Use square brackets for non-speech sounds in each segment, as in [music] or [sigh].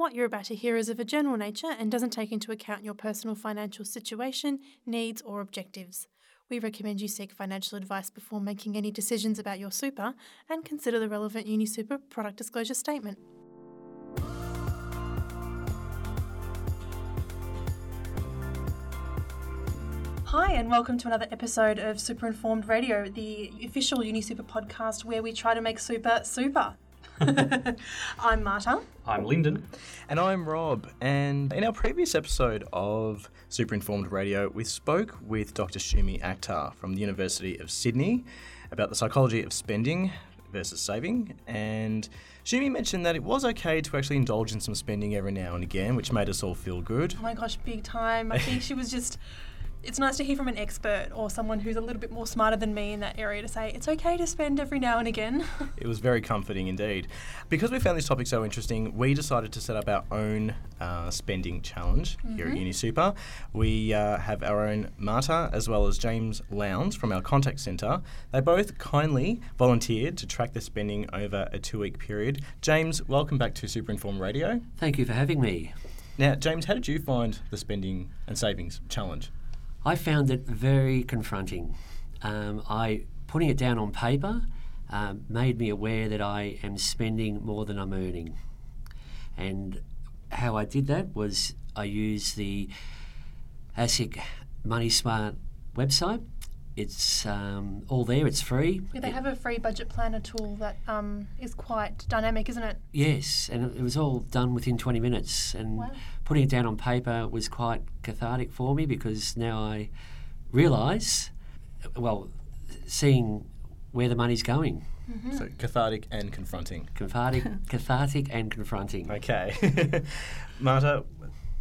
What you're about to hear is of a general nature and doesn't take into account your personal financial situation, needs, or objectives. We recommend you seek financial advice before making any decisions about your super and consider the relevant UniSuper product disclosure statement. Hi, and welcome to another episode of Super Informed Radio, the official UniSuper podcast where we try to make super super. [laughs] I'm Marta. I'm Lyndon. And I'm Rob. And in our previous episode of Super Informed Radio, we spoke with Dr. Shumi Akhtar from the University of Sydney about the psychology of spending versus saving. And Shumi mentioned that it was okay to actually indulge in some spending every now and again, which made us all feel good. Oh my gosh, big time. I think she was just [laughs] it's nice to hear from an expert or someone who's a little bit more smarter than me in that area to say it's okay to spend every now and again. [laughs] it was very comforting indeed. Because we found this topic so interesting, we decided to set up our own uh, spending challenge mm-hmm. here at mm-hmm. UniSuper. We uh, have our own Marta as well as James Lowndes from our contact centre. They both kindly volunteered to track their spending over a two week period. James, welcome back to Super Informed Radio. Thank you for having me. Now, James, how did you find the spending and savings challenge? I found it very confronting. Um, I putting it down on paper uh, made me aware that I am spending more than I'm earning, and how I did that was I used the ASIC Money Smart website it's um, all there. It's free. Yeah, they have a free budget planner tool that um, is quite dynamic, isn't it? Yes, and it was all done within 20 minutes. And wow. Putting it down on paper was quite cathartic for me because now I realise, well, seeing where the money's going. Mm-hmm. So cathartic and confronting. Cathartic, [laughs] cathartic and confronting. Okay, [laughs] Marta,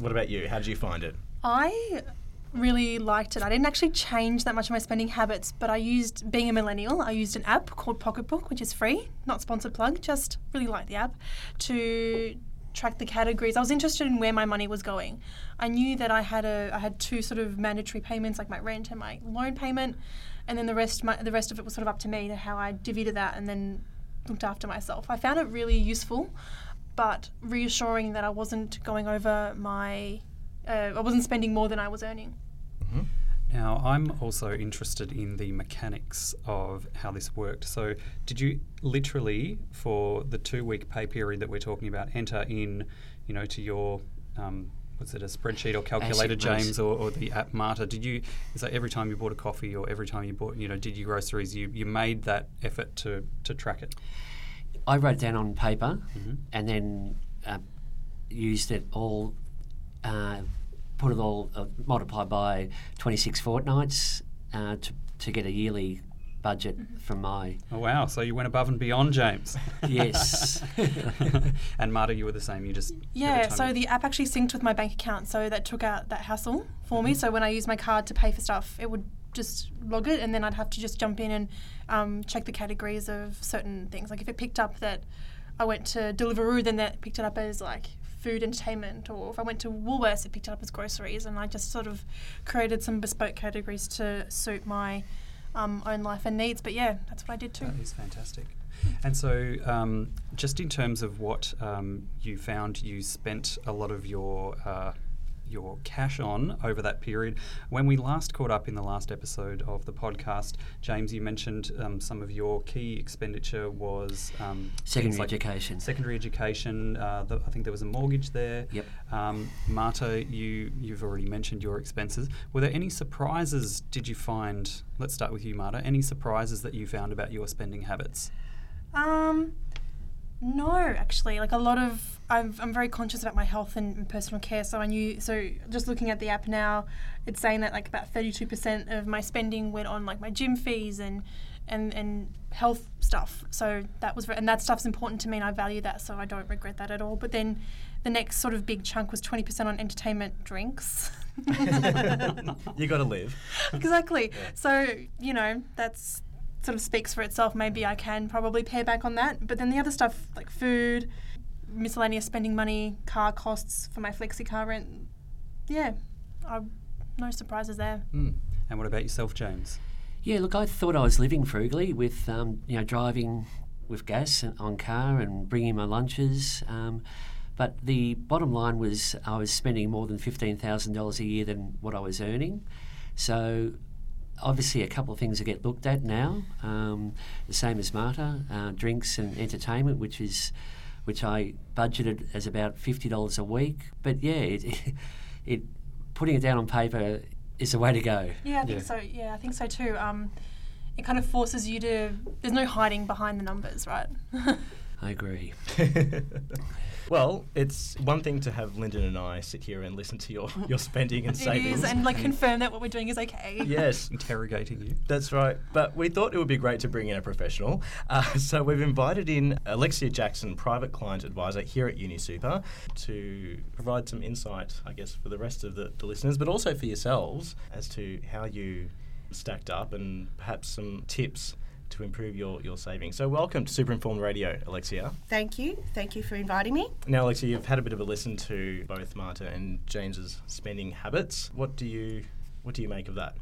what about you? How did you find it? I really liked it. I didn't actually change that much of my spending habits, but I used, being a millennial, I used an app called Pocketbook, which is free, not sponsored plug, just really like the app, to track the categories. I was interested in where my money was going. I knew that I had a I had two sort of mandatory payments, like my rent and my loan payment, and then the rest my, the rest of it was sort of up to me to how I divvied that and then looked after myself. I found it really useful, but reassuring that I wasn't going over my uh, I wasn't spending more than I was earning. Mm-hmm. Now, I'm also interested in the mechanics of how this worked. So, did you literally, for the two-week pay period that we're talking about, enter in, you know, to your um, was it a spreadsheet or calculator, James, or, or, the app Marta? Did you is that every time you bought a coffee or every time you bought, you know, did your groceries, you, you made that effort to to track it? I wrote it down on paper mm-hmm. and then uh, used it all. Uh, put it all uh, multiplied by 26 fortnights uh, to, to get a yearly budget mm-hmm. from my. Oh wow! So you went above and beyond, James. yes. [laughs] and Marta, you were the same. You just yeah. So the app actually synced with my bank account, so that took out that hassle for mm-hmm. me. So when I used my card to pay for stuff, it would just log it, and then I'd have to just jump in and um, check the categories of certain things. Like if it picked up that I went to Deliveroo, then that picked it up as like food entertainment, or if I went to Woolworths, it picked up as groceries, and I just sort of created some bespoke categories to suit my um, own life and needs. But yeah, that's what I did too. That is fantastic. And so, um, just in terms of what um, you found, you spent a lot of your uh, your cash on over that period. When we last caught up in the last episode of the podcast, James, you mentioned um, some of your key expenditure was um, secondary like education. Secondary education. Uh, the, I think there was a mortgage there. Yep. Um, Marta, you you've already mentioned your expenses. Were there any surprises? Did you find? Let's start with you, Marta. Any surprises that you found about your spending habits? Um, no, actually, like a lot of I'm, I'm very conscious about my health and personal care. So I knew. So just looking at the app now, it's saying that like about 32% of my spending went on like my gym fees and and and health stuff. So that was and that stuff's important to me, and I value that. So I don't regret that at all. But then the next sort of big chunk was 20% on entertainment drinks. [laughs] you got to live. Exactly. Yeah. So you know that's sort of speaks for itself. Maybe I can probably pay back on that. But then the other stuff like food, miscellaneous spending money, car costs for my flexi car rent, yeah, I, no surprises there. Mm. And what about yourself, James? Yeah, look, I thought I was living frugally with um, you know driving with gas and, on car and bringing my lunches. Um, But the bottom line was I was spending more than $15,000 a year than what I was earning. So obviously a couple of things that get looked at now, um, the same as Marta, uh, drinks and entertainment, which is which I budgeted as about fifty dollars a week. But yeah, it, it, [laughs] it putting it down on paper is the way to go. Yeah, I think Yeah. so. Yeah, I think so too. Um, it kind of forces you to. There's no hiding behind the numbers, right? [laughs] I agree. [laughs] well, it's one thing to have Lyndon and I sit here and listen to your, your spending and [laughs] it savings. is, and like confirm that what we're doing is okay. yes, [laughs] Interrogating you. That's right. But we thought it would be great to bring in a professional. Uh, [laughs] so we've invited in Alexia Jackson, private client advisor here at UniSuper, to provide some insight, I guess, for the rest of the, the listeners, but also for yourselves as to how you stacked up and perhaps some tips to improve your, your savings. So welcome to Super Informed Radio, Alexia. Thank you. Thank you for inviting me. Now, Alexia, you've had a bit of a listen to both Marta and James's spending habits. What do you what do you make of that?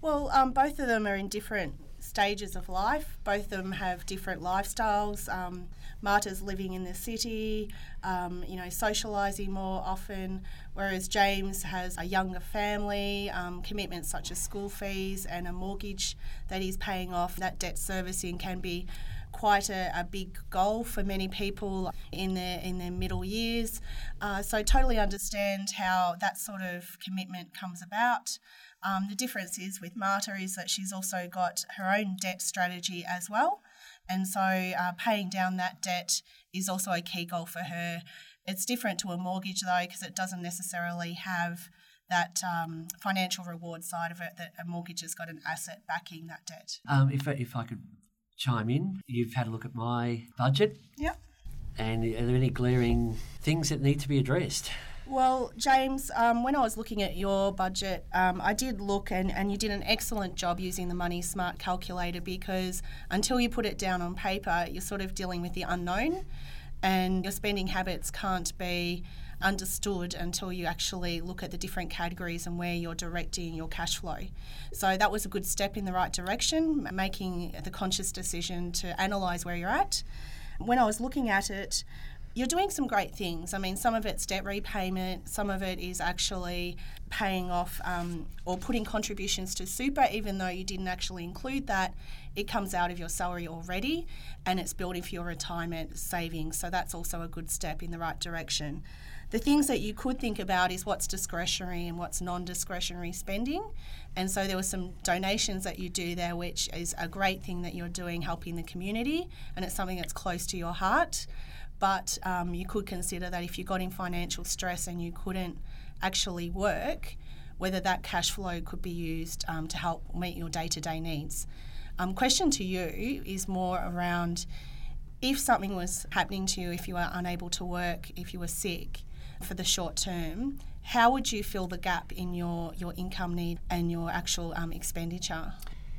Well, um, both of them are in different stages of life. Both of them have different lifestyles. Um, Marta's living in the city, um, you know, socialising more often, whereas James has a younger family, um, commitments such as school fees and a mortgage that he's paying off. That debt servicing can be quite a, a big goal for many people in their in their middle years. Uh, so totally understand how that sort of commitment comes about. Um, the difference is with Marta is that she's also got her own debt strategy as well, and so uh, paying down that debt is also a key goal for her. It's different to a mortgage though because it doesn't necessarily have that um, financial reward side of it that a mortgage has got an asset backing that debt. Um, if, I- if I could chime in, you've had a look at my budget, Yep. and are there any glaring things that need to be addressed? Well, James, um, when I was looking at your budget, um, I did look and, and you did an excellent job using the Money Smart calculator because until you put it down on paper, you're sort of dealing with the unknown and your spending habits can't be understood until you actually look at the different categories and where you're directing your cash flow. So that was a good step in the right direction, making the conscious decision to analyse where you're at. When I was looking at it, you're doing some great things. I mean, some of it's debt repayment, some of it is actually paying off um, or putting contributions to super, even though you didn't actually include that. It comes out of your salary already and it's building for your retirement savings. So that's also a good step in the right direction. The things that you could think about is what's discretionary and what's non discretionary spending. And so there were some donations that you do there, which is a great thing that you're doing, helping the community, and it's something that's close to your heart but um, you could consider that if you got in financial stress and you couldn't actually work, whether that cash flow could be used um, to help meet your day to day needs. Um, question to you is more around if something was happening to you, if you were unable to work, if you were sick for the short term, how would you fill the gap in your, your income need and your actual um, expenditure?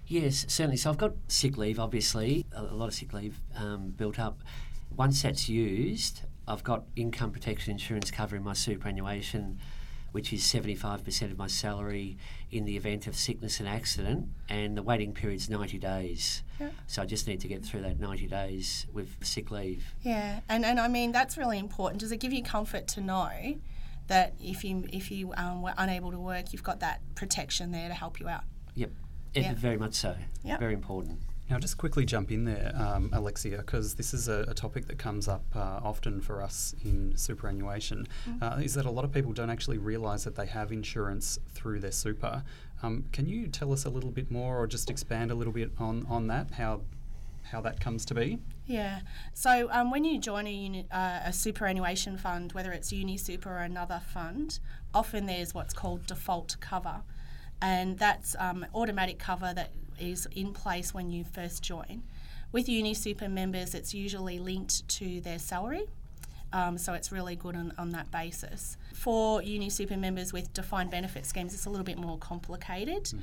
Yes, certainly. So I've got sick leave, obviously, a, lot of sick leave um, built up. Once that's used, I've got income protection insurance covering my superannuation, which is 75% of my salary in the event of sickness and accident, and the waiting period's 90 days. Yeah. So I just need to get through that 90 days with sick leave. Yeah, and, and I mean that's really important. Does it give you comfort to know that if you if you um, were unable to work, you've got that protection there to help you out? Yep, very much so. Yep. Very important. Now, just quickly jump in there, um, Alexia, because this is a, a topic that comes up uh, often for us in superannuation. Uh, is that a lot of people don't actually realise that they have insurance through their super. Um, can you tell us a little bit more, or just expand a little bit on, on that? How how that comes to be? Yeah. So um, when you join a, uni, uh, a superannuation fund, whether it's UniSuper or another fund, often there's what's called default cover, and that's um, automatic cover that is in place when you first join. With UniSuper members, it's usually linked to their salary. Um, so it's really good on, on that basis. For UniSuper members with defined benefit schemes, it's a little bit more complicated.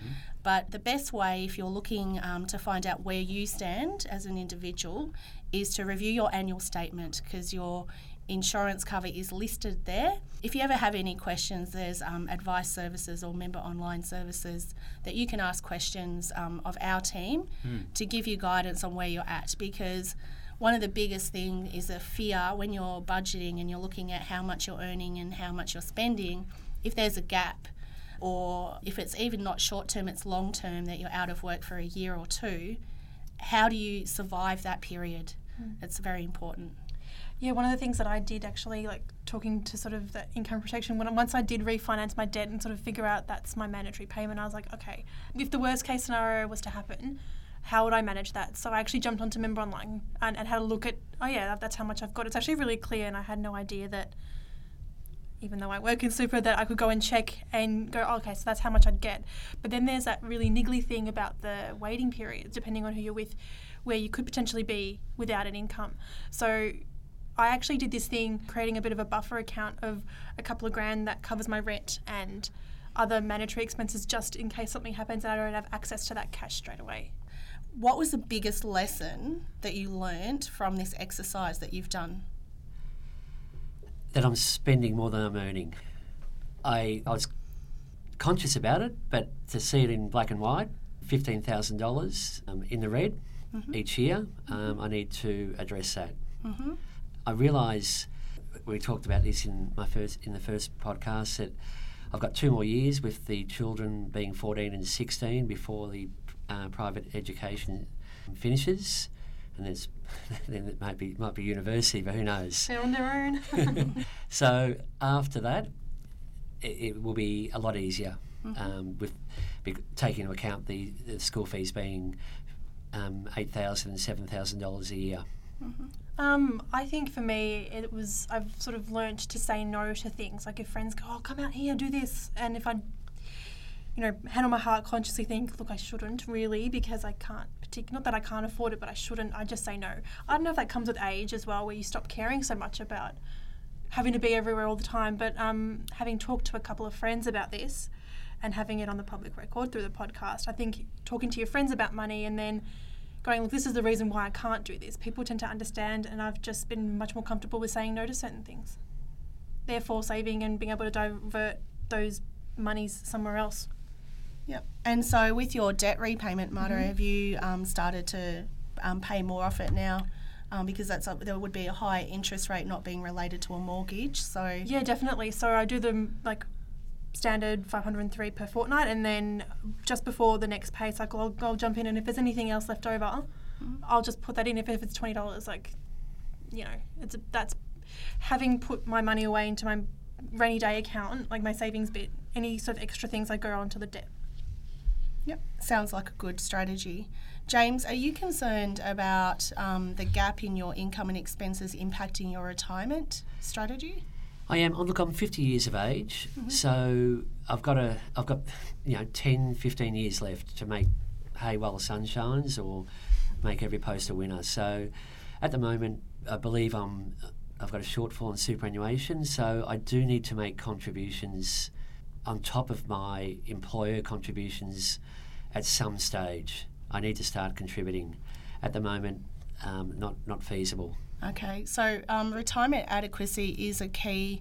But the best way, if you're looking um, to find out where you stand as an individual, is to review your annual statement because your insurance cover is listed there. If you ever have any questions, there's um, advice services or member online services that you can ask questions um, of our team to give you guidance on where you're at because one of the biggest thing is a fear when you're budgeting and you're looking at how much you're earning and how much you're spending. If there's a gap, or if it's even not short term, it's long term that you're out of work for a year or two, how do you survive that period? Mm. It's very important. Yeah, one of the things that I did actually, like talking to sort of the income protection, when once I did refinance my debt and sort of figure out that's my mandatory payment, I was like, okay, if the worst case scenario was to happen, how would I manage that? So I actually jumped onto Member Online and, and had a look at, oh yeah, that's how much I've got. It's actually really clear, and I had no idea that even though I work in super, that I could go and check and go, oh, okay, so that's how much I'd get. But then there's that really niggly thing about the waiting period, depending on who you're with, where you could potentially be without an income. So I actually did this thing, creating a bit of a buffer account of a couple of grand that covers my rent and other mandatory expenses just in case something happens and I don't have access to that cash straight away. What was the biggest lesson that you learned from this exercise that you've done? That I'm spending more than I'm earning. I, I was conscious about it, but to see it in black and white, $15,000 um, in the red mm-hmm. each year, um, I need to address that. Mm-hmm. I realise we talked about this in my first in the first podcast that I've got two more years with the children being 14 and 16 before the uh, private education finishes, and there's [laughs] then it might be might be university, but who knows? They're on their own. [laughs] [laughs] so after that, it, it, will be a lot easier mm-hmm. um, with be, taking into account the, the school fees being um, eight thousand and seven thousand dollars a year. Mm-hmm. Um, I think for me, it was I've sort of learnt to say no to things. Like if friends go, "Oh, come out here, do this," and if I, you know, hand on my heart, consciously think, "Look, I shouldn't really because I can't." Not that I can't afford it, but I shouldn't. I just say no. I don't know if that comes with age as well, where you stop caring so much about having to be everywhere all the time. But um, having talked to a couple of friends about this, and having it on the public record through the podcast, I think talking to your friends about money and then going, look, this is the reason why I can't do this. People tend to understand, and I've just been much more comfortable with saying no to certain things. Therefore, saving and being able to divert those monies somewhere else. Yep. And so, with your debt repayment, Marta, mm-hmm. have you um, started to um, pay more off it now? Um, because that's a, there would be a high interest rate not being related to a mortgage. So yeah, definitely. So I do them like standard 503 per fortnight, and then just before the next pay cycle, I'll, I'll jump in, and if there's anything else left over, mm-hmm. I'll just put that in. If, if it's twenty dollars, like you know, it's a, that's having put my money away into my rainy day account, like my savings bit. Any sort of extra things I go onto the debt. Yep, sounds like a good strategy. James, are you concerned about um, the gap in your income and expenses impacting your retirement strategy? I am. Oh, look, I'm 50 years of age, mm-hmm. so I've got a, I've got, you know, 10, 15 years left to make hay while the sun shines, or make every post a winner. So, at the moment, I believe I'm, I've got a shortfall in superannuation, so I do need to make contributions on top of my employer contributions at some stage. I need to start contributing. At the moment, um, not not feasible. Okay, so um, retirement adequacy is a key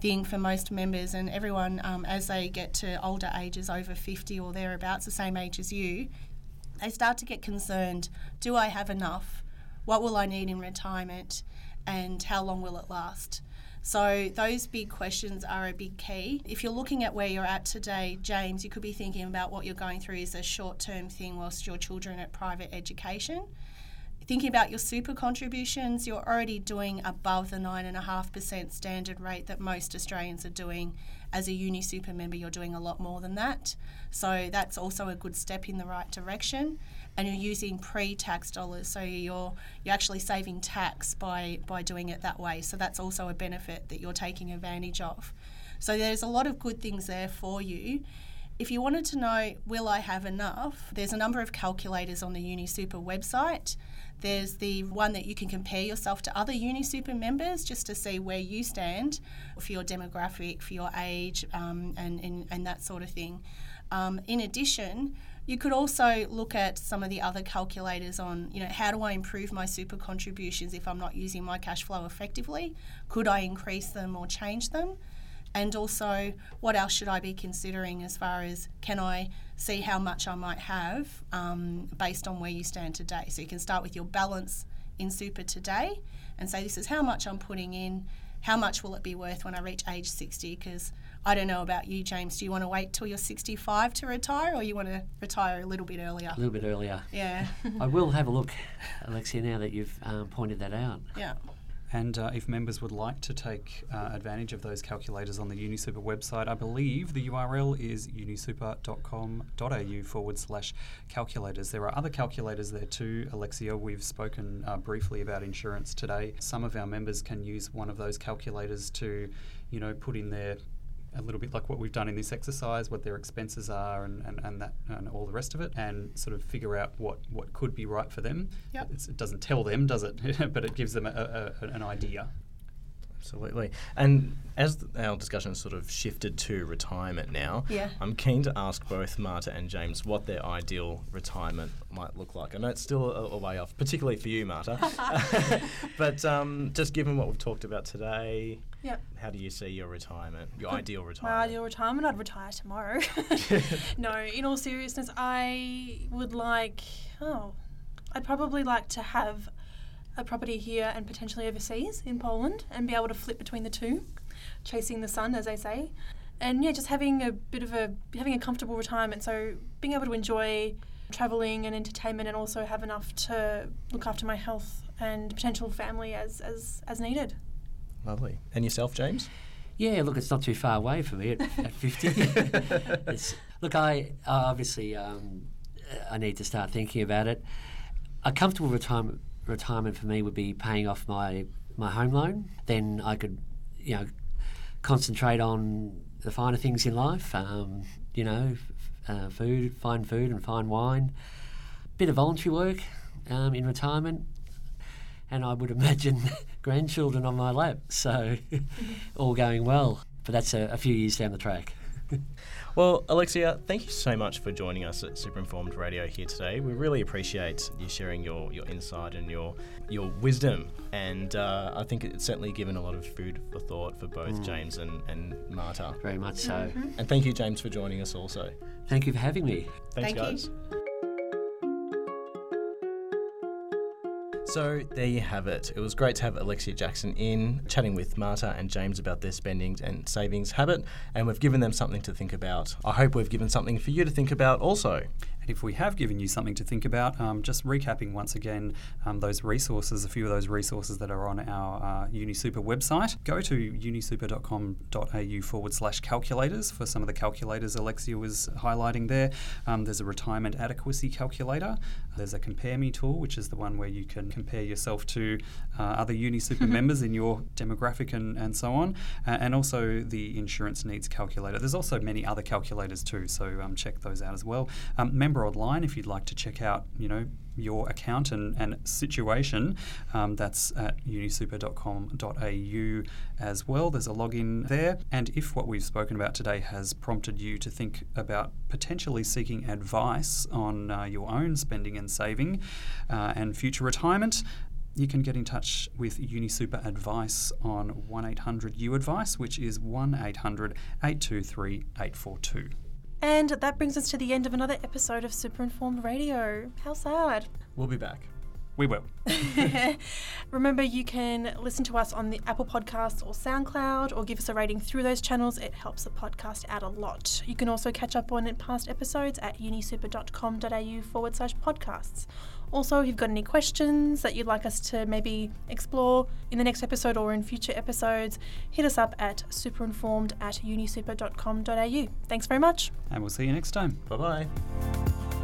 thing for most members, and everyone um, as they get to older ages, over 50 or thereabouts, the same age as you, they start to get concerned do I have enough? What will I need in retirement? And how long will it last? So, those big questions are a big key. If you're looking at where you're at today, James, you could be thinking about what you're going through is a short term thing whilst your children at private education thinking about your super contributions, you're already doing above the 9.5% standard rate that most Australians are doing. As a UniSuper member, you're doing a lot more than that. So that's also a good step in the right direction. And you're using pre-tax dollars, so you're you're actually saving tax by by doing it that way. So that's also a benefit that you're taking advantage of. So there's a lot of good things there for you. If you wanted to know, will I have enough? There's a number of calculators on the UniSuper website. There's the one that you can compare yourself to other UniSuper members just to see where you stand for your demographic, for your age, um, and, and, and that sort of thing. Um, in addition, you could also look at some of the other calculators on, you know, how do I improve my super contributions if I'm not using my cash flow effectively? Could I increase them or change them? And also, what else should I be considering as far as can I see how much I might have um, based on where you stand today? So you can start with your balance in super today and say, this is how much I'm putting in. How much will it be worth when I reach age 60? Because I don't know about you, James. Do you want to wait till you're 65 to retire or you want to retire a little bit earlier? A little bit earlier. Yeah. [laughs] I will have a look, Alexia, now that you've um, pointed that out. yeah. And uh, if members would like to take uh, advantage of those calculators on the UniSuper website, I believe the URL is unisuper.com.au forward slash calculators. There are other calculators there too, Alexia. We've spoken uh, briefly about insurance today. Some of our members can use one of those calculators to, you know, put in their a little bit like what we've done in this exercise, what their expenses are, and, and, and that the rest of it, and sort of figure out what, what could be right for them. Yep. It's, it doesn't tell them, does it? [laughs] but it gives them a, a, an idea. Absolutely. And as our discussion has sort of shifted to retirement now, Yeah. I'm keen to ask both Marta and James what their ideal retirement might look like. I know it's still a, a way off, particularly for you, Marta. [laughs] [laughs] but um, just given what we've talked about today, Yep. how do you see your retirement, your ideal retirement? My ideal retirement, I'd retire tomorrow. [laughs] [laughs] no, in all seriousness, I would like, oh, I'd probably like to have a property here and potentially overseas in Poland and be able to flip between the two, chasing the sun, as they say. And yeah, just having a bit of a, having a comfortable retirement. So being able to enjoy traveling and entertainment and also have enough to look after my health and potential family as, as, as needed. Lovely. And yourself, James? Yeah, look, it's not too far away for me at, at 50. [laughs] it's, look, I obviously um, I need to start thinking about it. A comfortable retirement retirement for me would be paying off my my home loan. Then I could, you know, concentrate on the finer things in life. Um, you know, f- uh, food, fine food, and fine wine. Bit of voluntary work um, in retirement and I would imagine [laughs] grandchildren on my lap. So, [laughs] all going well. But that's a, a few years down the track. [laughs] Well, Alexia, thank you so much for joining us at Super Informed Radio here today. We really appreciate you sharing your, your insight and your your wisdom, and uh, I think it's certainly given a lot of food for thought for both James and, and Marta. Very much so. And thank you, James, for joining us also. Thank you for having me. Thanks, Thank you. So there you have it. It was great to have Alexia Jackson in, chatting with Marta and James about their spending and savings habit, and we've given them something to think about. I hope we've given something for you to think about also. And if we have given you something to think about, um, just recapping once again um, those resources, a few of those resources that are on our uh, UniSuper website. Go to unisuper.com.au forward slash calculators for some of the calculators Alexia was highlighting there. Um, there's a retirement adequacy calculator. There's a compare me tool, which is the one where you can compare yourself to uh, other UniSuper [laughs] members in your demographic and, and so on. Uh, and also the insurance needs calculator. There's also many other calculators too, so um, check those out as well. Um, member online if you'd like to check out, you know, your account and, and situation. Um, that's at unisuper.com.au as well. There's a login there. And if what we've spoken about today has prompted you to think about potentially seeking advice on uh, your own spending and saving uh, and future retirement, you can get in touch with UniSuper Advice on 1800 U Advice, which is 1 800 823 842. And that brings us to the end of another episode of Super Informed Radio. How sad. We'll be back. We will. [laughs] [laughs] Remember, you can listen to us on the Apple Podcasts or SoundCloud or give us a rating through those channels. It helps the podcast out a lot. You can also catch up on past episodes at unisuper.com.au forward slash podcasts. Also, if you've got any questions that you'd like us to maybe explore in the next episode or in future episodes, hit us up at superinformed at unisuper.com.au. Thanks very much. And we'll see you next time. Bye bye.